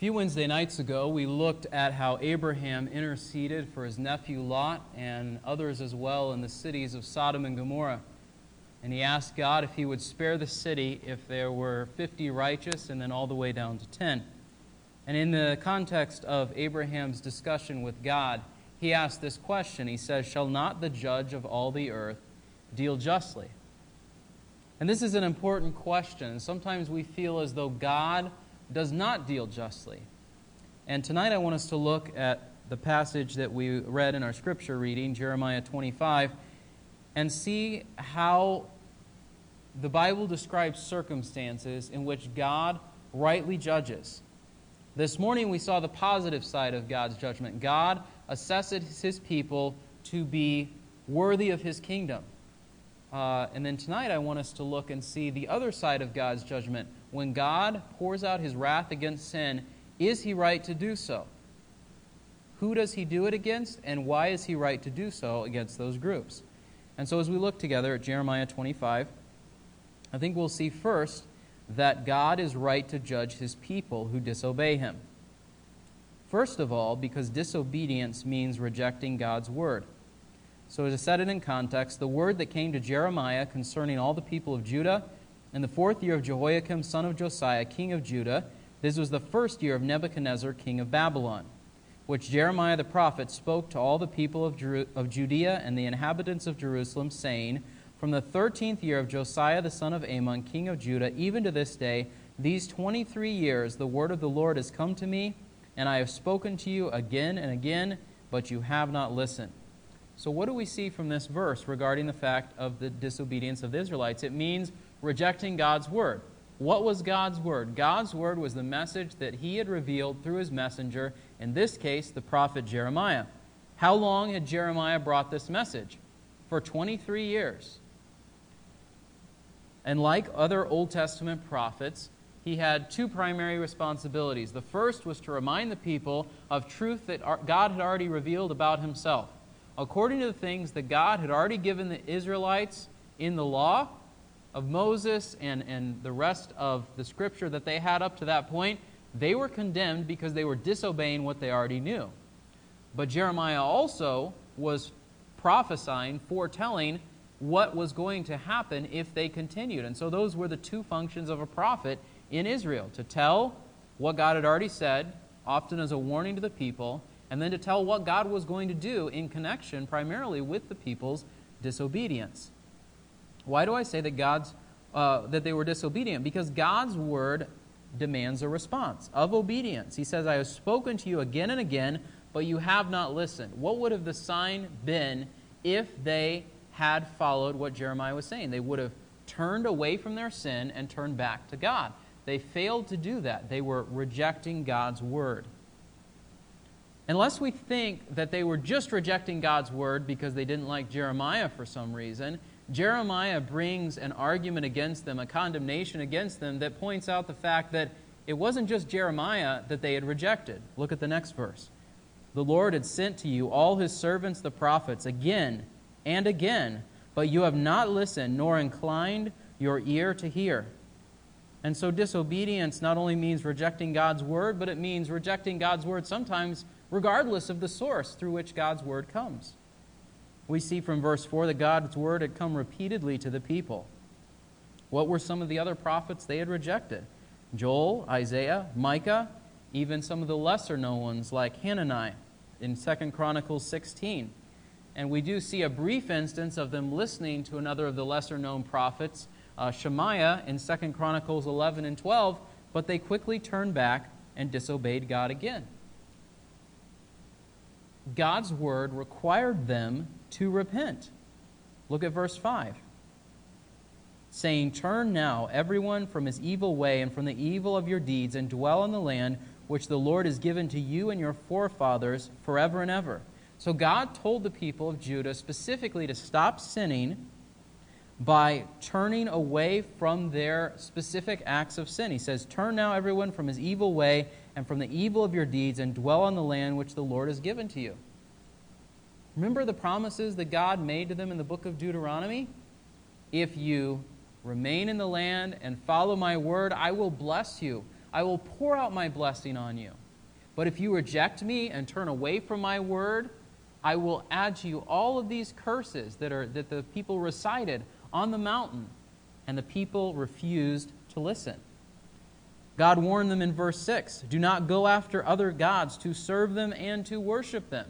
few Wednesday nights ago, we looked at how Abraham interceded for his nephew Lot and others as well in the cities of Sodom and Gomorrah. And he asked God if he would spare the city if there were 50 righteous and then all the way down to 10. And in the context of Abraham's discussion with God, he asked this question. He says, Shall not the judge of all the earth deal justly? And this is an important question. Sometimes we feel as though God does not deal justly. And tonight I want us to look at the passage that we read in our scripture reading, Jeremiah 25, and see how the Bible describes circumstances in which God rightly judges. This morning we saw the positive side of God's judgment. God assesses his people to be worthy of his kingdom. Uh, and then tonight I want us to look and see the other side of God's judgment when God pours out his wrath against sin, is he right to do so? Who does he do it against, and why is he right to do so against those groups? And so, as we look together at Jeremiah 25, I think we'll see first that God is right to judge his people who disobey him. First of all, because disobedience means rejecting God's word. So, to set it in context, the word that came to Jeremiah concerning all the people of Judah in the fourth year of Jehoiakim, son of Josiah, king of Judah, this was the first year of Nebuchadnezzar, king of Babylon, which Jeremiah the prophet spoke to all the people of, Jeru- of Judea and the inhabitants of Jerusalem, saying, From the thirteenth year of Josiah the son of Amon, king of Judah, even to this day, these twenty three years, the word of the Lord has come to me, and I have spoken to you again and again, but you have not listened. So, what do we see from this verse regarding the fact of the disobedience of the Israelites? It means rejecting God's word. What was God's word? God's word was the message that he had revealed through his messenger, in this case, the prophet Jeremiah. How long had Jeremiah brought this message? For 23 years. And like other Old Testament prophets, he had two primary responsibilities. The first was to remind the people of truth that God had already revealed about himself. According to the things that God had already given the Israelites in the law, of Moses and, and the rest of the scripture that they had up to that point, they were condemned because they were disobeying what they already knew. But Jeremiah also was prophesying, foretelling what was going to happen if they continued. And so those were the two functions of a prophet in Israel to tell what God had already said, often as a warning to the people, and then to tell what God was going to do in connection primarily with the people's disobedience. Why do I say that God's uh, that they were disobedient? Because God's word demands a response of obedience. He says, "I have spoken to you again and again, but you have not listened." What would have the sign been if they had followed what Jeremiah was saying? They would have turned away from their sin and turned back to God. They failed to do that. They were rejecting God's word. Unless we think that they were just rejecting God's word because they didn't like Jeremiah for some reason, Jeremiah brings an argument against them, a condemnation against them, that points out the fact that it wasn't just Jeremiah that they had rejected. Look at the next verse. The Lord had sent to you all his servants, the prophets, again and again, but you have not listened nor inclined your ear to hear. And so disobedience not only means rejecting God's word, but it means rejecting God's word sometimes regardless of the source through which God's word comes we see from verse 4 that God's word had come repeatedly to the people. What were some of the other prophets they had rejected? Joel, Isaiah, Micah, even some of the lesser known ones like Hanani in 2 Chronicles 16. And we do see a brief instance of them listening to another of the lesser known prophets, uh, Shemaiah, in 2 Chronicles 11 and 12, but they quickly turned back and disobeyed God again. God's word required them to repent. Look at verse 5. Saying, Turn now, everyone, from his evil way and from the evil of your deeds, and dwell in the land which the Lord has given to you and your forefathers forever and ever. So God told the people of Judah specifically to stop sinning by turning away from their specific acts of sin. He says, Turn now, everyone, from his evil way and from the evil of your deeds, and dwell on the land which the Lord has given to you. Remember the promises that God made to them in the book of Deuteronomy? If you remain in the land and follow my word, I will bless you. I will pour out my blessing on you. But if you reject me and turn away from my word, I will add to you all of these curses that, are, that the people recited on the mountain. And the people refused to listen. God warned them in verse 6 Do not go after other gods to serve them and to worship them.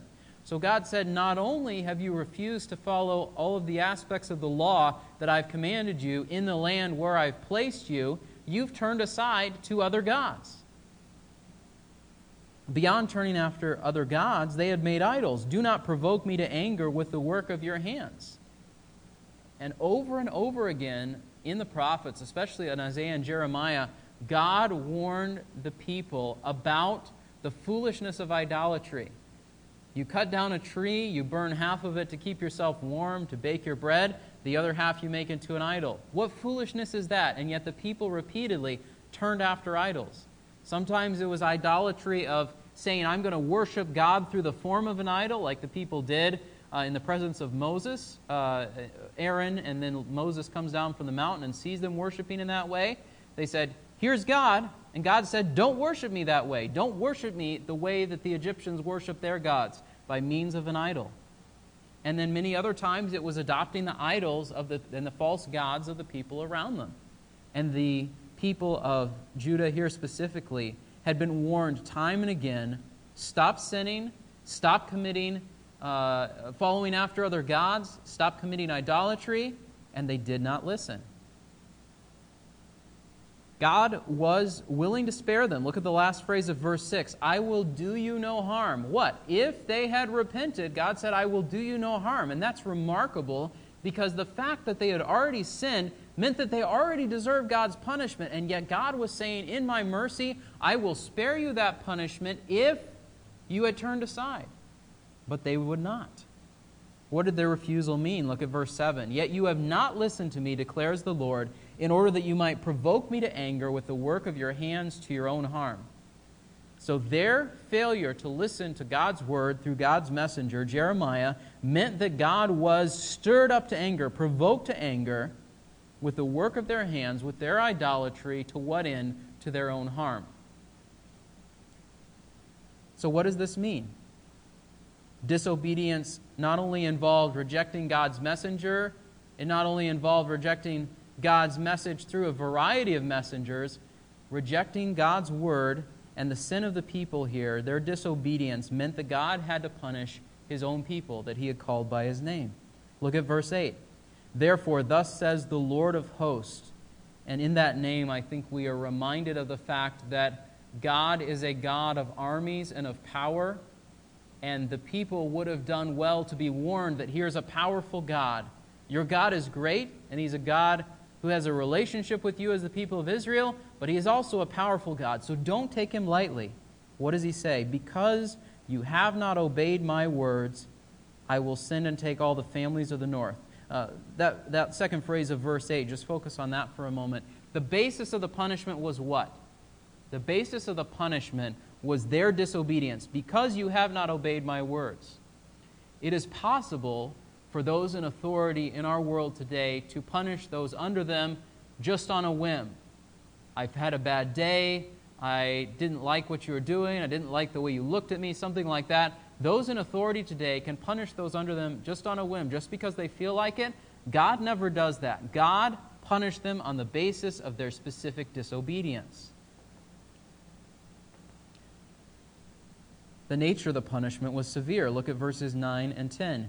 So God said, Not only have you refused to follow all of the aspects of the law that I've commanded you in the land where I've placed you, you've turned aside to other gods. Beyond turning after other gods, they had made idols. Do not provoke me to anger with the work of your hands. And over and over again in the prophets, especially in Isaiah and Jeremiah, God warned the people about the foolishness of idolatry. You cut down a tree, you burn half of it to keep yourself warm, to bake your bread, the other half you make into an idol. What foolishness is that? And yet the people repeatedly turned after idols. Sometimes it was idolatry of saying, I'm going to worship God through the form of an idol, like the people did uh, in the presence of Moses, uh, Aaron, and then Moses comes down from the mountain and sees them worshiping in that way. They said, Here's God. And God said, Don't worship me that way. Don't worship me the way that the Egyptians worship their gods, by means of an idol. And then many other times it was adopting the idols of the, and the false gods of the people around them. And the people of Judah here specifically had been warned time and again stop sinning, stop committing, uh, following after other gods, stop committing idolatry, and they did not listen. God was willing to spare them. Look at the last phrase of verse 6 I will do you no harm. What? If they had repented, God said, I will do you no harm. And that's remarkable because the fact that they had already sinned meant that they already deserved God's punishment. And yet God was saying, In my mercy, I will spare you that punishment if you had turned aside. But they would not. What did their refusal mean? Look at verse 7. Yet you have not listened to me, declares the Lord, in order that you might provoke me to anger with the work of your hands to your own harm. So their failure to listen to God's word through God's messenger, Jeremiah, meant that God was stirred up to anger, provoked to anger with the work of their hands, with their idolatry, to what end? To their own harm. So, what does this mean? Disobedience not only involved rejecting God's messenger, it not only involved rejecting God's message through a variety of messengers, rejecting God's word and the sin of the people here, their disobedience meant that God had to punish his own people that he had called by his name. Look at verse 8. Therefore, thus says the Lord of hosts. And in that name, I think we are reminded of the fact that God is a God of armies and of power. And the people would have done well to be warned that here's a powerful God. Your God is great, and He's a God who has a relationship with you as the people of Israel, but He is also a powerful God. So don't take Him lightly. What does He say? Because you have not obeyed my words, I will send and take all the families of the north. Uh, that, that second phrase of verse 8, just focus on that for a moment. The basis of the punishment was what? The basis of the punishment was their disobedience. Because you have not obeyed my words. It is possible for those in authority in our world today to punish those under them just on a whim. I've had a bad day. I didn't like what you were doing. I didn't like the way you looked at me, something like that. Those in authority today can punish those under them just on a whim, just because they feel like it. God never does that. God punished them on the basis of their specific disobedience. The nature of the punishment was severe. Look at verses 9 and 10.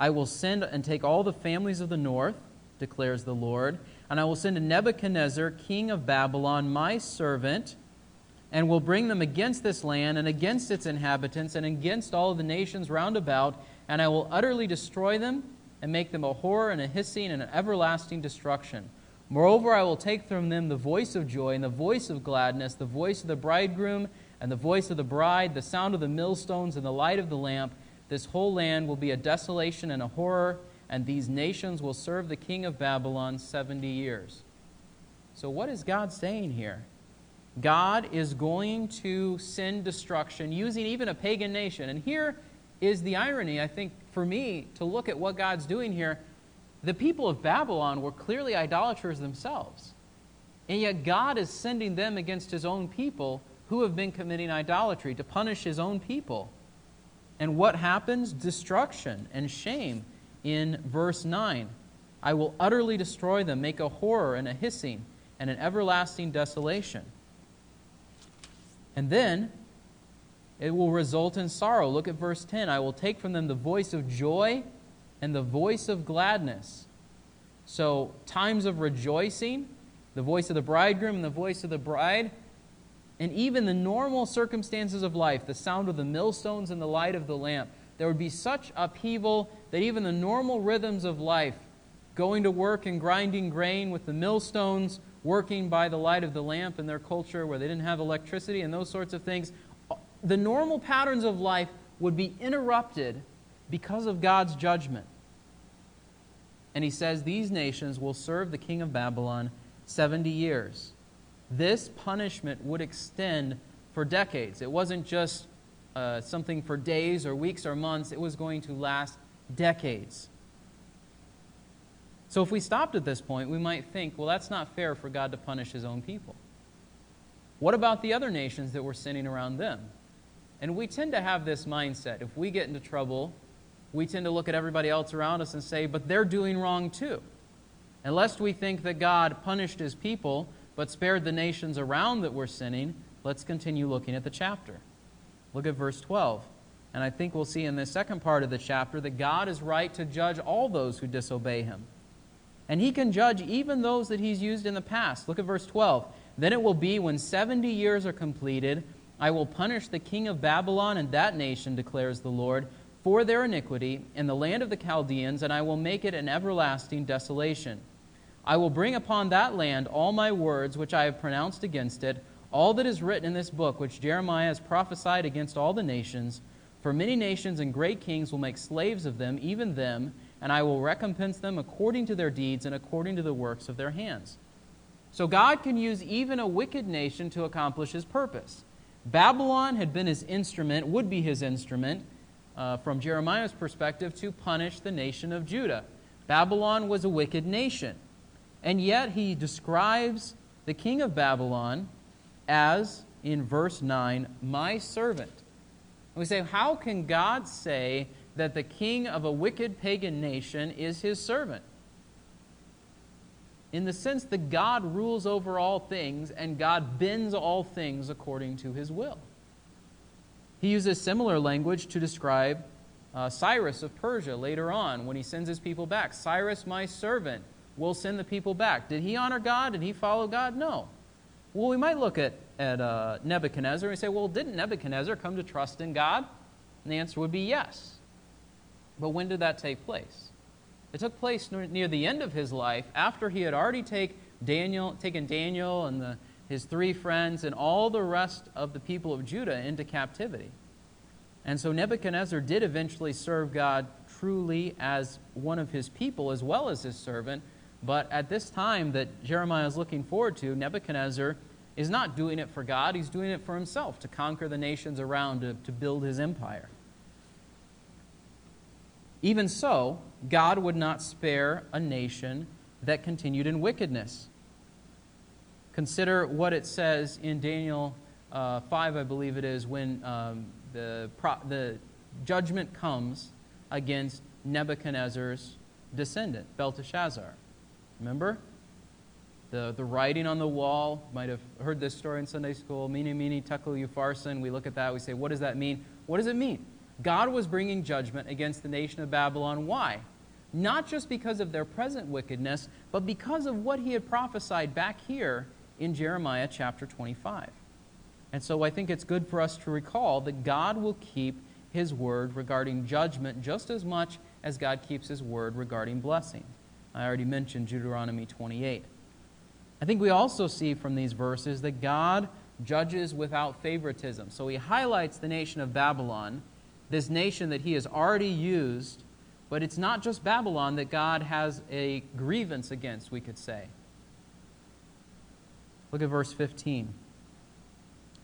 I will send and take all the families of the north, declares the Lord, and I will send to Nebuchadnezzar, king of Babylon, my servant and will bring them against this land and against its inhabitants and against all the nations round about, and I will utterly destroy them and make them a horror and a hissing and an everlasting destruction. Moreover, I will take from them the voice of joy and the voice of gladness, the voice of the bridegroom and the voice of the bride, the sound of the millstones and the light of the lamp. This whole land will be a desolation and a horror, and these nations will serve the king of Babylon 70 years. So, what is God saying here? God is going to send destruction using even a pagan nation. And here is the irony, I think, for me to look at what God's doing here. The people of Babylon were clearly idolaters themselves. And yet God is sending them against his own people who have been committing idolatry to punish his own people. And what happens? Destruction and shame in verse 9. I will utterly destroy them, make a horror and a hissing and an everlasting desolation. And then it will result in sorrow. Look at verse 10. I will take from them the voice of joy and the voice of gladness. So, times of rejoicing, the voice of the bridegroom and the voice of the bride, and even the normal circumstances of life, the sound of the millstones and the light of the lamp. There would be such upheaval that even the normal rhythms of life, going to work and grinding grain with the millstones, working by the light of the lamp in their culture where they didn't have electricity and those sorts of things, the normal patterns of life would be interrupted because of God's judgment. And he says these nations will serve the king of Babylon 70 years. This punishment would extend for decades. It wasn't just uh, something for days or weeks or months, it was going to last decades. So if we stopped at this point, we might think, well, that's not fair for God to punish his own people. What about the other nations that were sinning around them? And we tend to have this mindset. If we get into trouble, we tend to look at everybody else around us and say, but they're doing wrong too. And lest we think that God punished his people but spared the nations around that were sinning, let's continue looking at the chapter. Look at verse 12. And I think we'll see in the second part of the chapter that God is right to judge all those who disobey him. And he can judge even those that he's used in the past. Look at verse 12. Then it will be when 70 years are completed I will punish the king of Babylon and that nation, declares the Lord, for their iniquity in the land of the Chaldeans, and I will make it an everlasting desolation. I will bring upon that land all my words which I have pronounced against it, all that is written in this book which Jeremiah has prophesied against all the nations. For many nations and great kings will make slaves of them, even them, and I will recompense them according to their deeds and according to the works of their hands. So God can use even a wicked nation to accomplish his purpose. Babylon had been his instrument, would be his instrument, uh, from Jeremiah's perspective, to punish the nation of Judah. Babylon was a wicked nation. And yet he describes the king of Babylon as, in verse 9, my servant. And we say, how can God say that the king of a wicked pagan nation is his servant? in the sense that God rules over all things and God bends all things according to his will. He uses similar language to describe uh, Cyrus of Persia later on when he sends his people back. Cyrus, my servant, will send the people back. Did he honor God? Did he follow God? No. Well, we might look at, at uh, Nebuchadnezzar and say, well, didn't Nebuchadnezzar come to trust in God? And the answer would be yes. But when did that take place? It took place near the end of his life after he had already take Daniel, taken Daniel and the, his three friends and all the rest of the people of Judah into captivity. And so Nebuchadnezzar did eventually serve God truly as one of his people as well as his servant. But at this time that Jeremiah is looking forward to, Nebuchadnezzar is not doing it for God, he's doing it for himself to conquer the nations around, to, to build his empire. Even so, God would not spare a nation that continued in wickedness. Consider what it says in Daniel uh, 5, I believe it is, when um, the, pro- the judgment comes against Nebuchadnezzar's descendant, Belteshazzar. Remember? The, the writing on the wall, might have heard this story in Sunday school, Mene, mene, tekel, upharsin. We look at that, we say, what does that mean? What does it mean? God was bringing judgment against the nation of Babylon. Why? Not just because of their present wickedness, but because of what he had prophesied back here in Jeremiah chapter 25. And so I think it's good for us to recall that God will keep his word regarding judgment just as much as God keeps his word regarding blessing. I already mentioned Deuteronomy 28. I think we also see from these verses that God judges without favoritism. So he highlights the nation of Babylon this nation that he has already used, but it's not just Babylon that God has a grievance against, we could say. Look at verse 15.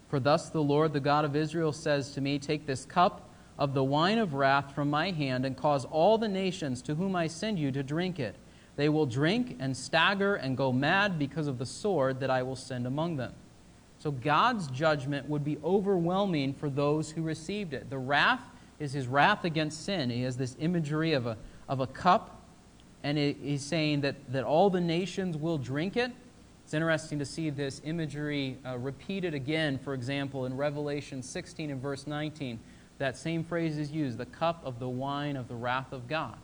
For thus the Lord, the God of Israel, says to me, Take this cup of the wine of wrath from my hand, and cause all the nations to whom I send you to drink it. They will drink and stagger and go mad because of the sword that I will send among them. So God's judgment would be overwhelming for those who received it. The wrath is his wrath against sin. He has this imagery of a, of a cup, and he's saying that, that all the nations will drink it. It's interesting to see this imagery uh, repeated again, for example, in Revelation 16 and verse 19. That same phrase is used the cup of the wine of the wrath of God.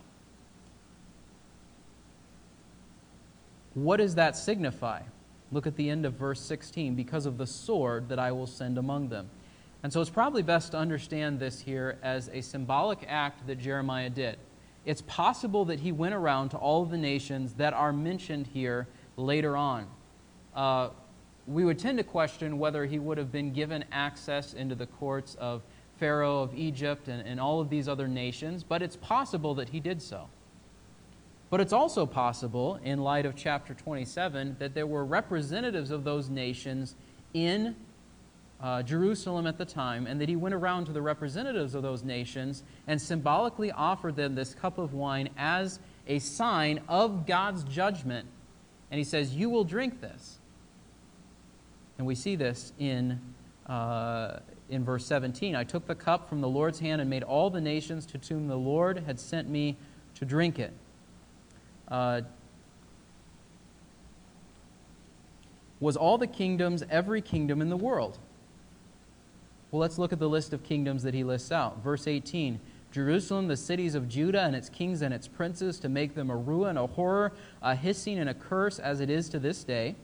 What does that signify? Look at the end of verse 16 because of the sword that I will send among them. And so it's probably best to understand this here as a symbolic act that Jeremiah did. It's possible that he went around to all of the nations that are mentioned here later on. Uh, we would tend to question whether he would have been given access into the courts of Pharaoh of Egypt and, and all of these other nations, but it's possible that he did so. But it's also possible, in light of chapter 27, that there were representatives of those nations in uh, Jerusalem at the time, and that he went around to the representatives of those nations and symbolically offered them this cup of wine as a sign of God's judgment. And he says, You will drink this. And we see this in, uh, in verse 17. I took the cup from the Lord's hand and made all the nations to whom the Lord had sent me to drink it. Uh, was all the kingdoms, every kingdom in the world. Well, let's look at the list of kingdoms that he lists out. Verse 18 Jerusalem, the cities of Judah, and its kings and its princes, to make them a ruin, a horror, a hissing, and a curse, as it is to this day.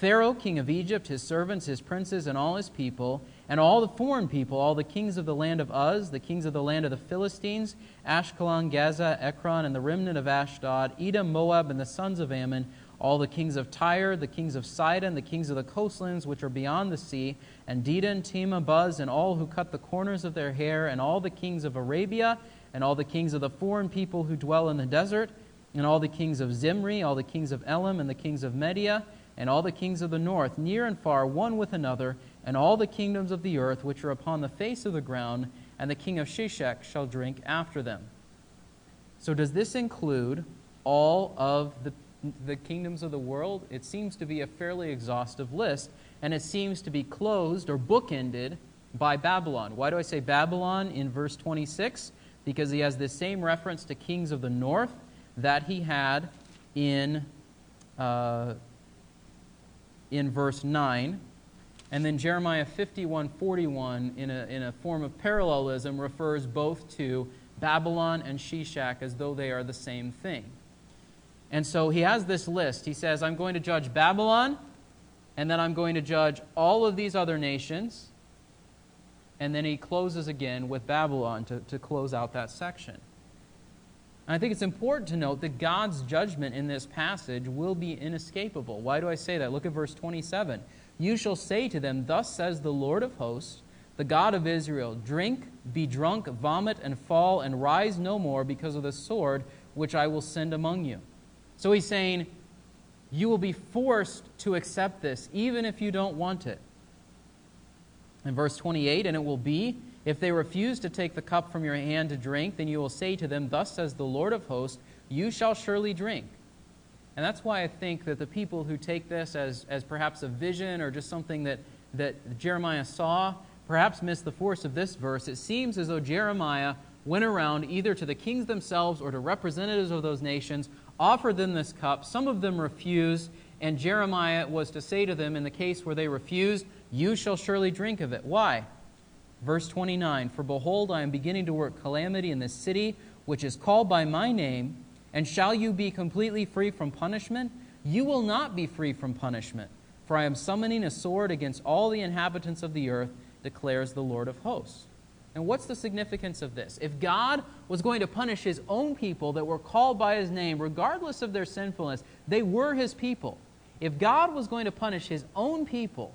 Pharaoh, king of Egypt, his servants, his princes, and all his people, and all the foreign people, all the kings of the land of Uz, the kings of the land of the Philistines, Ashkelon, Gaza, Ekron, and the remnant of Ashdod, Edom, Moab, and the sons of Ammon, all the kings of Tyre, the kings of Sidon, the kings of the coastlands which are beyond the sea, and Dedan, Tema, Buz, and all who cut the corners of their hair, and all the kings of Arabia, and all the kings of the foreign people who dwell in the desert, and all the kings of Zimri, all the kings of Elam, and the kings of Media, and all the kings of the north, near and far, one with another, and all the kingdoms of the earth which are upon the face of the ground, and the king of Sheshach shall drink after them. So, does this include all of the the kingdoms of the world, it seems to be a fairly exhaustive list, and it seems to be closed or bookended by Babylon. Why do I say Babylon in verse 26? Because he has the same reference to kings of the north that he had in, uh, in verse 9. And then Jeremiah 51 41, in a, in a form of parallelism, refers both to Babylon and Sheshach as though they are the same thing. And so he has this list. He says, I'm going to judge Babylon, and then I'm going to judge all of these other nations. And then he closes again with Babylon to, to close out that section. And I think it's important to note that God's judgment in this passage will be inescapable. Why do I say that? Look at verse 27. You shall say to them, Thus says the Lord of hosts, the God of Israel, Drink, be drunk, vomit, and fall, and rise no more because of the sword which I will send among you. So he's saying, you will be forced to accept this, even if you don't want it. In verse 28, and it will be, if they refuse to take the cup from your hand to drink, then you will say to them, Thus says the Lord of hosts, you shall surely drink. And that's why I think that the people who take this as, as perhaps a vision or just something that, that Jeremiah saw perhaps miss the force of this verse. It seems as though Jeremiah went around either to the kings themselves or to representatives of those nations offered them this cup. Some of them refused, and Jeremiah was to say to them, in the case where they refused, You shall surely drink of it. Why? Verse 29 For behold, I am beginning to work calamity in this city, which is called by my name, and shall you be completely free from punishment? You will not be free from punishment, for I am summoning a sword against all the inhabitants of the earth, declares the Lord of hosts. And what's the significance of this? If God was going to punish his own people that were called by his name, regardless of their sinfulness, they were his people. If God was going to punish his own people,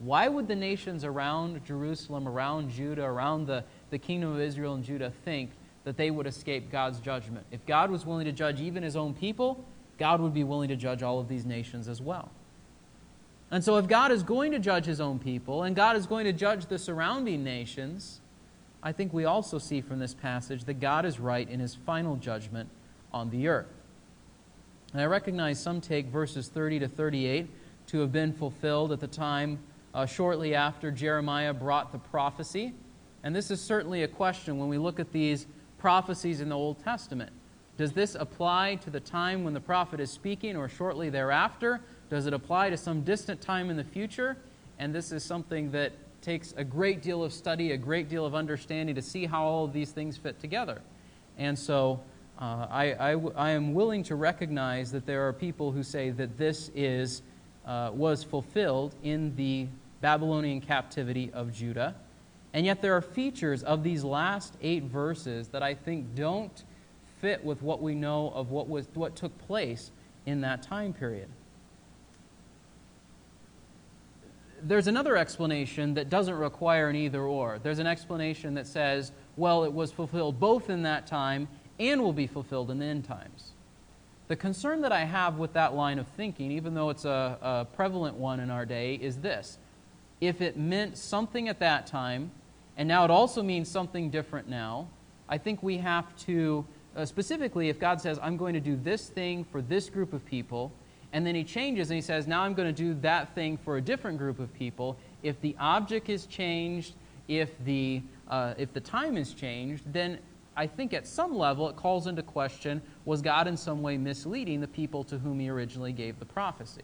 why would the nations around Jerusalem, around Judah, around the, the kingdom of Israel and Judah think that they would escape God's judgment? If God was willing to judge even his own people, God would be willing to judge all of these nations as well. And so, if God is going to judge his own people, and God is going to judge the surrounding nations, I think we also see from this passage that God is right in his final judgment on the earth. And I recognize some take verses 30 to 38 to have been fulfilled at the time uh, shortly after Jeremiah brought the prophecy. And this is certainly a question when we look at these prophecies in the Old Testament. Does this apply to the time when the prophet is speaking or shortly thereafter? Does it apply to some distant time in the future? And this is something that takes a great deal of study, a great deal of understanding to see how all of these things fit together. And so uh, I, I, I, am willing to recognize that there are people who say that this is, uh, was fulfilled in the Babylonian captivity of Judah. And yet there are features of these last eight verses that I think don't fit with what we know of what, was, what took place in that time period. There's another explanation that doesn't require an either or. There's an explanation that says, well, it was fulfilled both in that time and will be fulfilled in the end times. The concern that I have with that line of thinking, even though it's a, a prevalent one in our day, is this. If it meant something at that time, and now it also means something different now, I think we have to uh, specifically, if God says, I'm going to do this thing for this group of people, and then he changes and he says, now I'm going to do that thing for a different group of people, if the object is changed, if the, uh, if the time is changed, then I think at some level it calls into question was God in some way misleading the people to whom he originally gave the prophecy?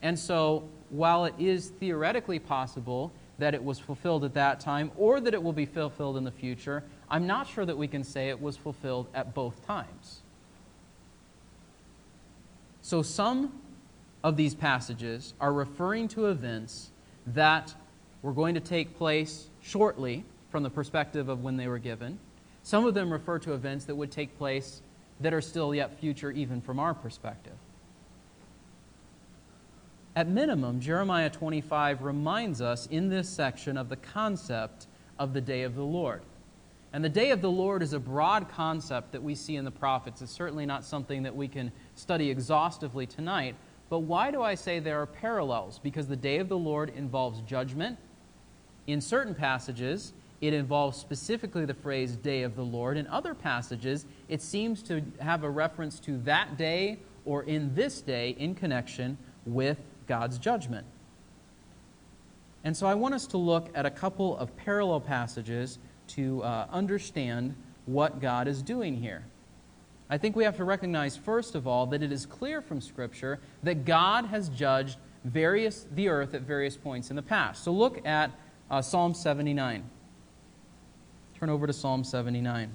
And so, while it is theoretically possible that it was fulfilled at that time or that it will be fulfilled in the future, I'm not sure that we can say it was fulfilled at both times. So some of these passages are referring to events that were going to take place shortly from the perspective of when they were given. Some of them refer to events that would take place that are still yet future, even from our perspective. At minimum, Jeremiah 25 reminds us in this section of the concept of the day of the Lord. And the day of the Lord is a broad concept that we see in the prophets. It's certainly not something that we can study exhaustively tonight. But why do I say there are parallels? Because the day of the Lord involves judgment. In certain passages, it involves specifically the phrase day of the Lord. In other passages, it seems to have a reference to that day or in this day in connection with God's judgment. And so I want us to look at a couple of parallel passages to uh, understand what God is doing here. I think we have to recognize, first of all, that it is clear from Scripture that God has judged various, the earth at various points in the past. So look at uh, Psalm 79. Turn over to Psalm 79.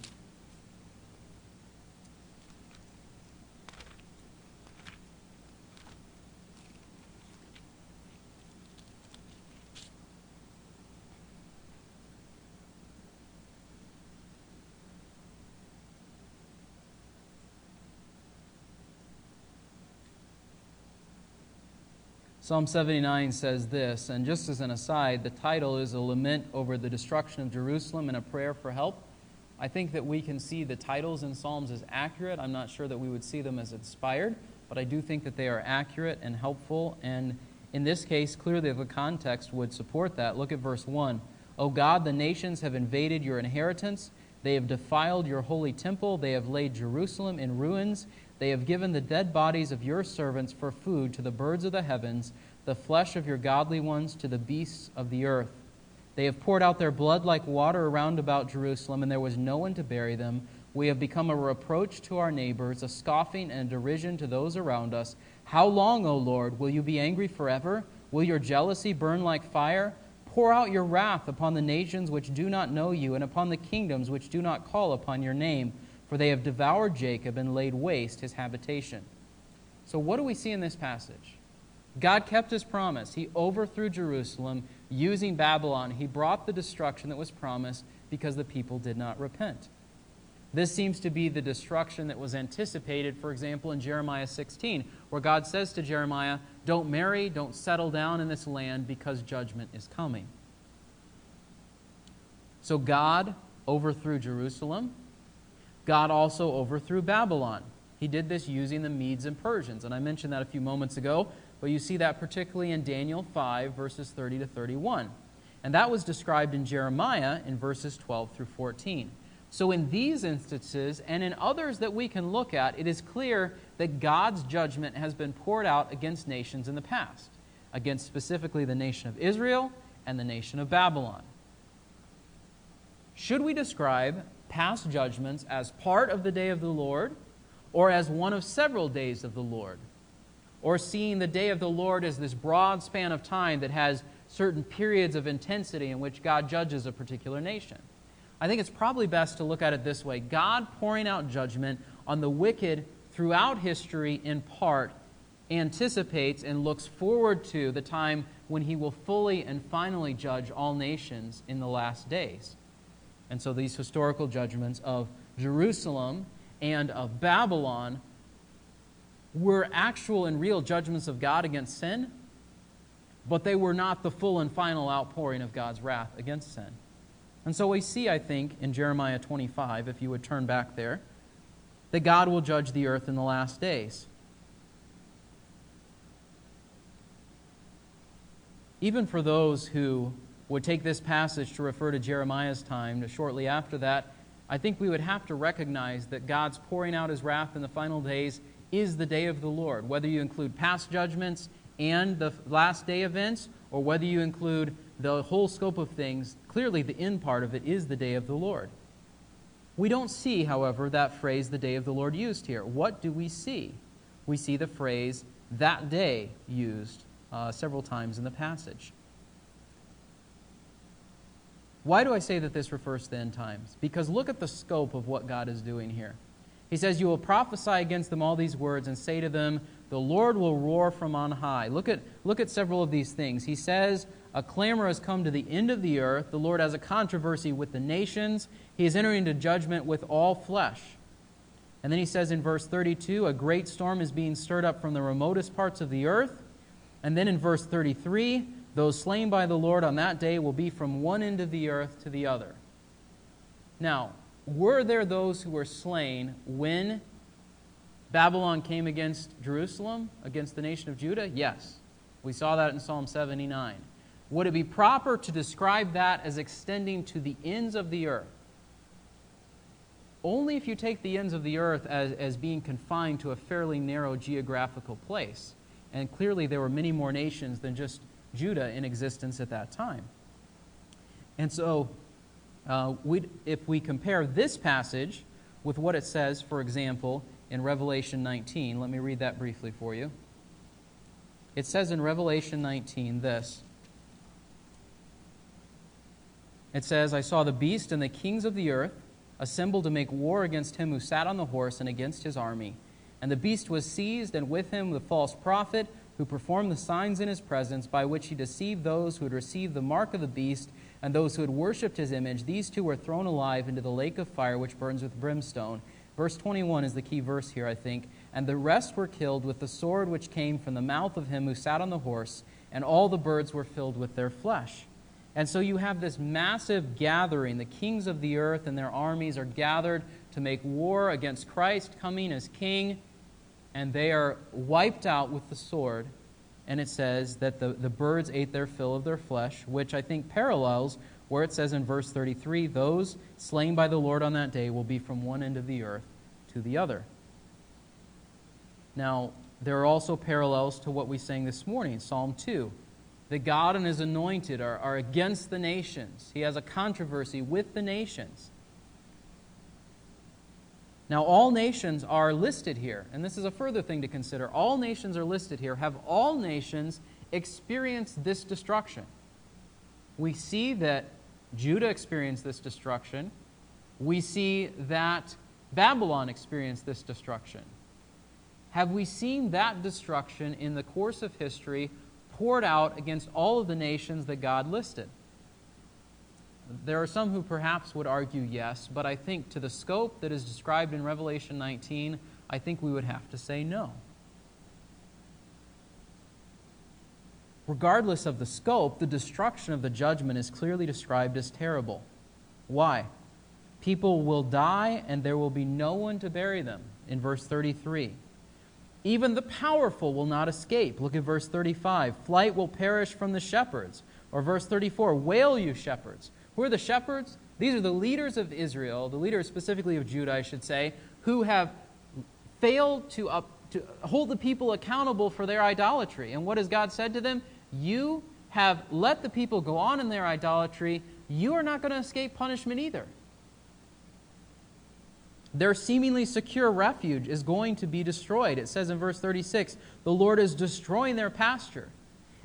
Psalm 79 says this, and just as an aside, the title is a lament over the destruction of Jerusalem and a prayer for help. I think that we can see the titles in Psalms as accurate. I'm not sure that we would see them as inspired, but I do think that they are accurate and helpful. And in this case, clearly the context would support that. Look at verse 1. O God, the nations have invaded your inheritance. They have defiled your holy temple. They have laid Jerusalem in ruins. They have given the dead bodies of your servants for food to the birds of the heavens, the flesh of your godly ones to the beasts of the earth. They have poured out their blood like water around about Jerusalem, and there was no one to bury them. We have become a reproach to our neighbors, a scoffing and a derision to those around us. How long, O Lord, will you be angry forever? Will your jealousy burn like fire? Pour out your wrath upon the nations which do not know you, and upon the kingdoms which do not call upon your name for they have devoured Jacob and laid waste his habitation. So, what do we see in this passage? God kept his promise. He overthrew Jerusalem using Babylon. He brought the destruction that was promised because the people did not repent. This seems to be the destruction that was anticipated, for example, in Jeremiah 16, where God says to Jeremiah, Don't marry, don't settle down in this land because judgment is coming. So God overthrew Jerusalem. God also overthrew Babylon. He did this using the Medes and Persians. And I mentioned that a few moments ago, but you see that particularly in Daniel 5, verses 30 to 31. And that was described in Jeremiah in verses 12 through 14. So, in these instances and in others that we can look at, it is clear that God's judgment has been poured out against nations in the past, against specifically the nation of Israel and the nation of Babylon. Should we describe past judgments as part of the day of the Lord or as one of several days of the Lord? Or seeing the day of the Lord as this broad span of time that has certain periods of intensity in which God judges a particular nation? I think it's probably best to look at it this way God pouring out judgment on the wicked throughout history, in part, anticipates and looks forward to the time when he will fully and finally judge all nations in the last days. And so these historical judgments of Jerusalem and of Babylon were actual and real judgments of God against sin, but they were not the full and final outpouring of God's wrath against sin. And so we see, I think, in Jeremiah 25, if you would turn back there, that God will judge the earth in the last days. Even for those who would take this passage to refer to Jeremiah's time, shortly after that, I think we would have to recognize that God's pouring out his wrath in the final days is the day of the Lord. Whether you include past judgments and the last day events, or whether you include the whole scope of things, clearly the end part of it is the day of the Lord. We don't see, however, that phrase, the day of the Lord, used here. What do we see? We see the phrase, that day, used uh, several times in the passage. Why do I say that this refers to end times? Because look at the scope of what God is doing here. He says, You will prophesy against them all these words and say to them, The Lord will roar from on high. Look at, look at several of these things. He says, A clamor has come to the end of the earth. The Lord has a controversy with the nations. He is entering into judgment with all flesh. And then he says in verse 32, A great storm is being stirred up from the remotest parts of the earth. And then in verse 33, those slain by the Lord on that day will be from one end of the earth to the other. Now, were there those who were slain when Babylon came against Jerusalem, against the nation of Judah? Yes. We saw that in Psalm 79. Would it be proper to describe that as extending to the ends of the earth? Only if you take the ends of the earth as, as being confined to a fairly narrow geographical place. And clearly, there were many more nations than just Judah in existence at that time. And so, uh, if we compare this passage with what it says, for example, in Revelation 19, let me read that briefly for you. It says in Revelation 19 this It says, I saw the beast and the kings of the earth assembled to make war against him who sat on the horse and against his army. And the beast was seized, and with him the false prophet who performed the signs in his presence by which he deceived those who had received the mark of the beast and those who had worshipped his image. These two were thrown alive into the lake of fire which burns with brimstone. Verse 21 is the key verse here, I think. And the rest were killed with the sword which came from the mouth of him who sat on the horse, and all the birds were filled with their flesh. And so you have this massive gathering. The kings of the earth and their armies are gathered to make war against Christ coming as king and they are wiped out with the sword. And it says that the, the birds ate their fill of their flesh, which I think parallels where it says in verse 33 those slain by the Lord on that day will be from one end of the earth to the other. Now, there are also parallels to what we sang this morning, Psalm 2. That God and his anointed are, are against the nations. He has a controversy with the nations. Now, all nations are listed here, and this is a further thing to consider. All nations are listed here. Have all nations experienced this destruction? We see that Judah experienced this destruction. We see that Babylon experienced this destruction. Have we seen that destruction in the course of history poured out against all of the nations that God listed? There are some who perhaps would argue yes, but I think to the scope that is described in Revelation 19, I think we would have to say no. Regardless of the scope, the destruction of the judgment is clearly described as terrible. Why? People will die and there will be no one to bury them, in verse 33. Even the powerful will not escape. Look at verse 35. Flight will perish from the shepherds. Or verse 34 Wail, you shepherds. Who are the shepherds? These are the leaders of Israel, the leaders specifically of Judah, I should say, who have failed to, up, to hold the people accountable for their idolatry. And what has God said to them? You have let the people go on in their idolatry. You are not going to escape punishment either. Their seemingly secure refuge is going to be destroyed. It says in verse 36 the Lord is destroying their pasture.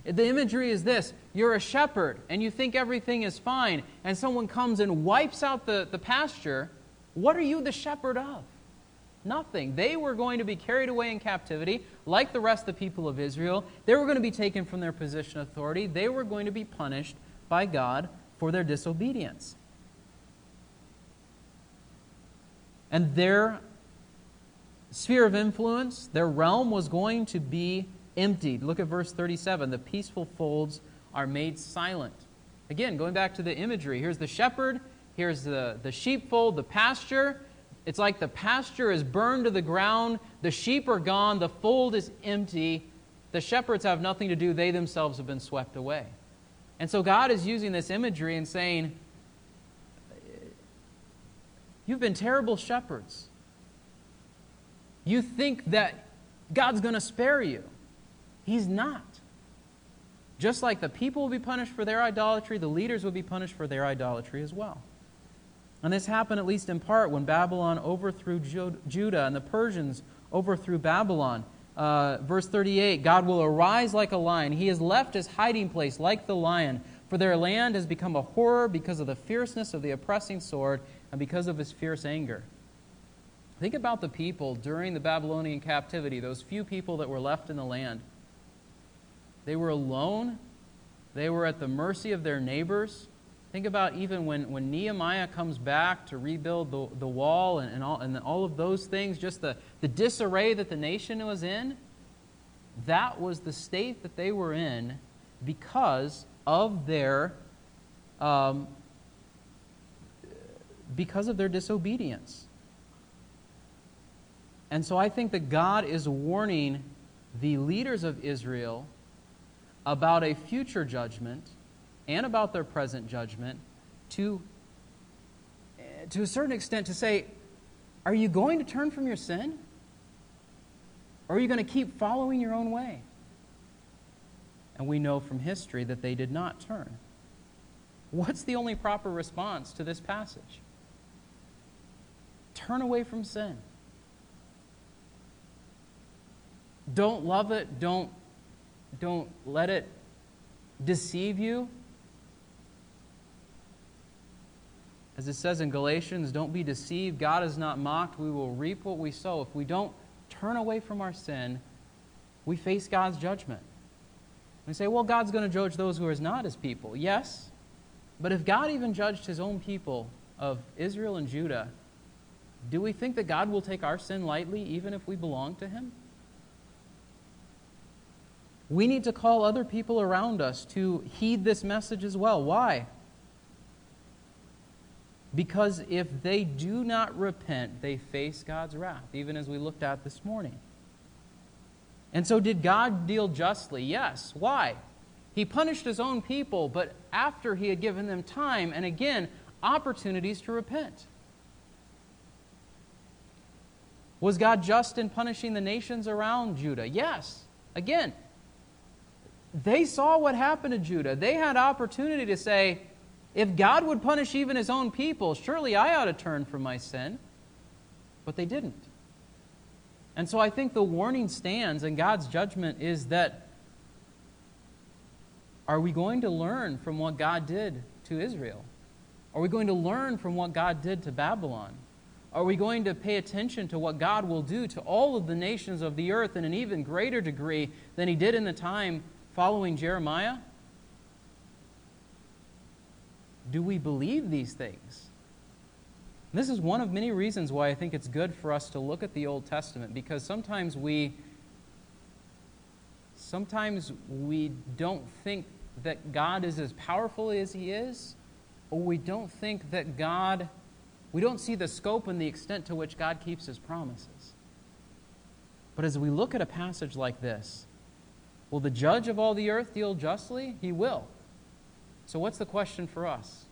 The imagery is this you're a shepherd and you think everything is fine, and someone comes and wipes out the, the pasture. What are you the shepherd of? Nothing. They were going to be carried away in captivity, like the rest of the people of Israel. They were going to be taken from their position of authority. They were going to be punished by God for their disobedience. And their sphere of influence, their realm was going to be emptied. Look at verse 37. The peaceful folds are made silent. Again, going back to the imagery, here's the shepherd, here's the, the sheepfold, the pasture. It's like the pasture is burned to the ground, the sheep are gone, the fold is empty. The shepherds have nothing to do, they themselves have been swept away. And so God is using this imagery and saying, You've been terrible shepherds. You think that God's going to spare you. He's not. Just like the people will be punished for their idolatry, the leaders will be punished for their idolatry as well. And this happened at least in part when Babylon overthrew Judah and the Persians overthrew Babylon. Uh, verse 38 God will arise like a lion. He has left his hiding place like the lion, for their land has become a horror because of the fierceness of the oppressing sword and because of his fierce anger. Think about the people during the Babylonian captivity, those few people that were left in the land. They were alone, they were at the mercy of their neighbors. Think about even when, when Nehemiah comes back to rebuild the, the wall and, and, all, and all of those things, just the, the disarray that the nation was in. That was the state that they were in because of their um, because of their disobedience. And so I think that God is warning the leaders of Israel about a future judgment and about their present judgment to, eh, to a certain extent to say, are you going to turn from your sin? Or are you going to keep following your own way? And we know from history that they did not turn. What's the only proper response to this passage? Turn away from sin. Don't love it. Don't, don't let it deceive you. As it says in Galatians, don't be deceived. God is not mocked. We will reap what we sow. If we don't turn away from our sin, we face God's judgment. We say, well, God's going to judge those who are not his people. Yes, but if God even judged his own people of Israel and Judah, do we think that God will take our sin lightly even if we belong to him? We need to call other people around us to heed this message as well. Why? Because if they do not repent, they face God's wrath, even as we looked at this morning. And so, did God deal justly? Yes. Why? He punished his own people, but after he had given them time and again opportunities to repent. Was God just in punishing the nations around Judah? Yes. Again, they saw what happened to Judah. They had opportunity to say, if God would punish even his own people, surely I ought to turn from my sin. But they didn't. And so I think the warning stands, and God's judgment is that are we going to learn from what God did to Israel? Are we going to learn from what God did to Babylon? Are we going to pay attention to what God will do to all of the nations of the earth in an even greater degree than He did in the time following Jeremiah? Do we believe these things? This is one of many reasons why I think it's good for us to look at the Old Testament because sometimes we sometimes we don't think that God is as powerful as he is or we don't think that God we don't see the scope and the extent to which God keeps his promises. But as we look at a passage like this, will the judge of all the earth deal justly? He will. So what's the question for us?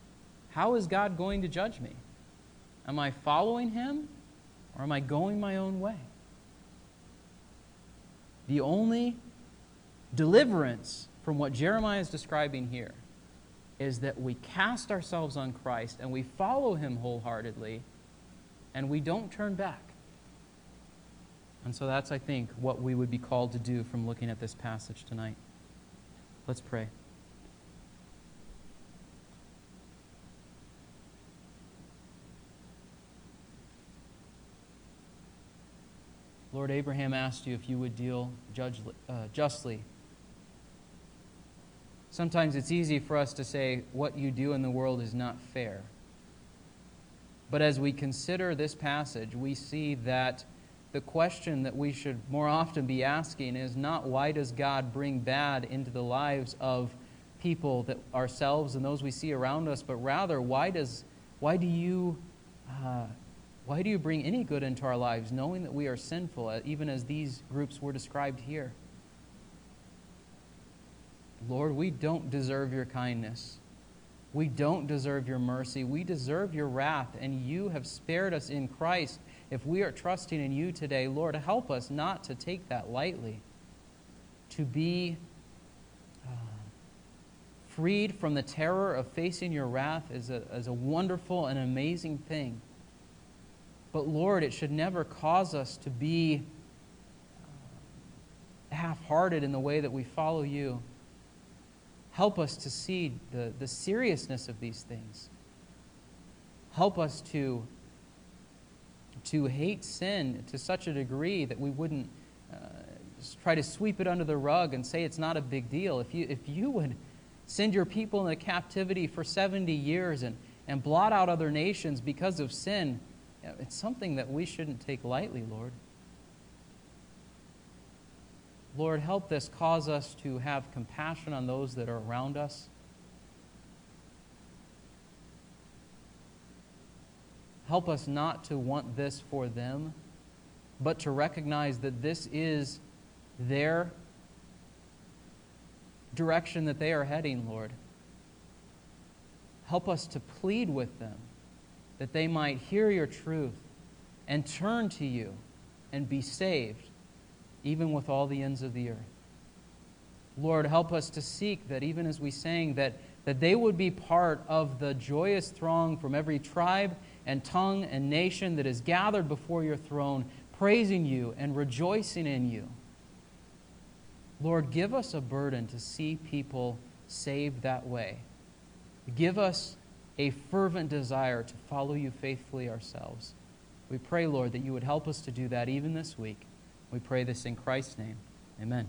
How is God going to judge me? Am I following him or am I going my own way? the only deliverance from what Jeremiah is describing here is that we cast ourselves on Christ and we follow him wholeheartedly and we don't turn back. And so that's, I think, what we would be called to do from looking at this passage tonight. Let's pray. Lord, Abraham asked you if you would deal judge, uh, justly. Sometimes it's easy for us to say what you do in the world is not fair. But as we consider this passage, we see that the question that we should more often be asking is not why does God bring bad into the lives of people that ourselves and those we see around us, but rather why does why do you uh, why do you bring any good into our lives, knowing that we are sinful, uh, even as these groups were described here? Lord, we don't deserve your kindness. We don't deserve your mercy. We deserve your wrath, and you have spared us in Christ. If we are trusting in you today, Lord, help us not to take that lightly, to be uh, freed from the terror of facing your wrath is a, is a wonderful and amazing thing. But Lord, it should never cause us to be uh, half hearted in the way that we follow you. Help us to see the, the seriousness of these things. Help us to, to hate sin to such a degree that we wouldn't uh, try to sweep it under the rug and say it's not a big deal. If you, if you would send your people into captivity for 70 years and, and blot out other nations because of sin, it's something that we shouldn't take lightly, Lord. Lord, help this cause us to have compassion on those that are around us. Help us not to want this for them, but to recognize that this is their direction that they are heading, Lord. Help us to plead with them that they might hear your truth and turn to you and be saved, even with all the ends of the earth. Lord, help us to seek that even as we sang, that, that they would be part of the joyous throng from every tribe and tongue and nation that is gathered before your throne, praising you and rejoicing in you. Lord, give us a burden to see people saved that way. Give us a fervent desire to follow you faithfully ourselves. We pray, Lord, that you would help us to do that even this week. We pray this in Christ's name. Amen.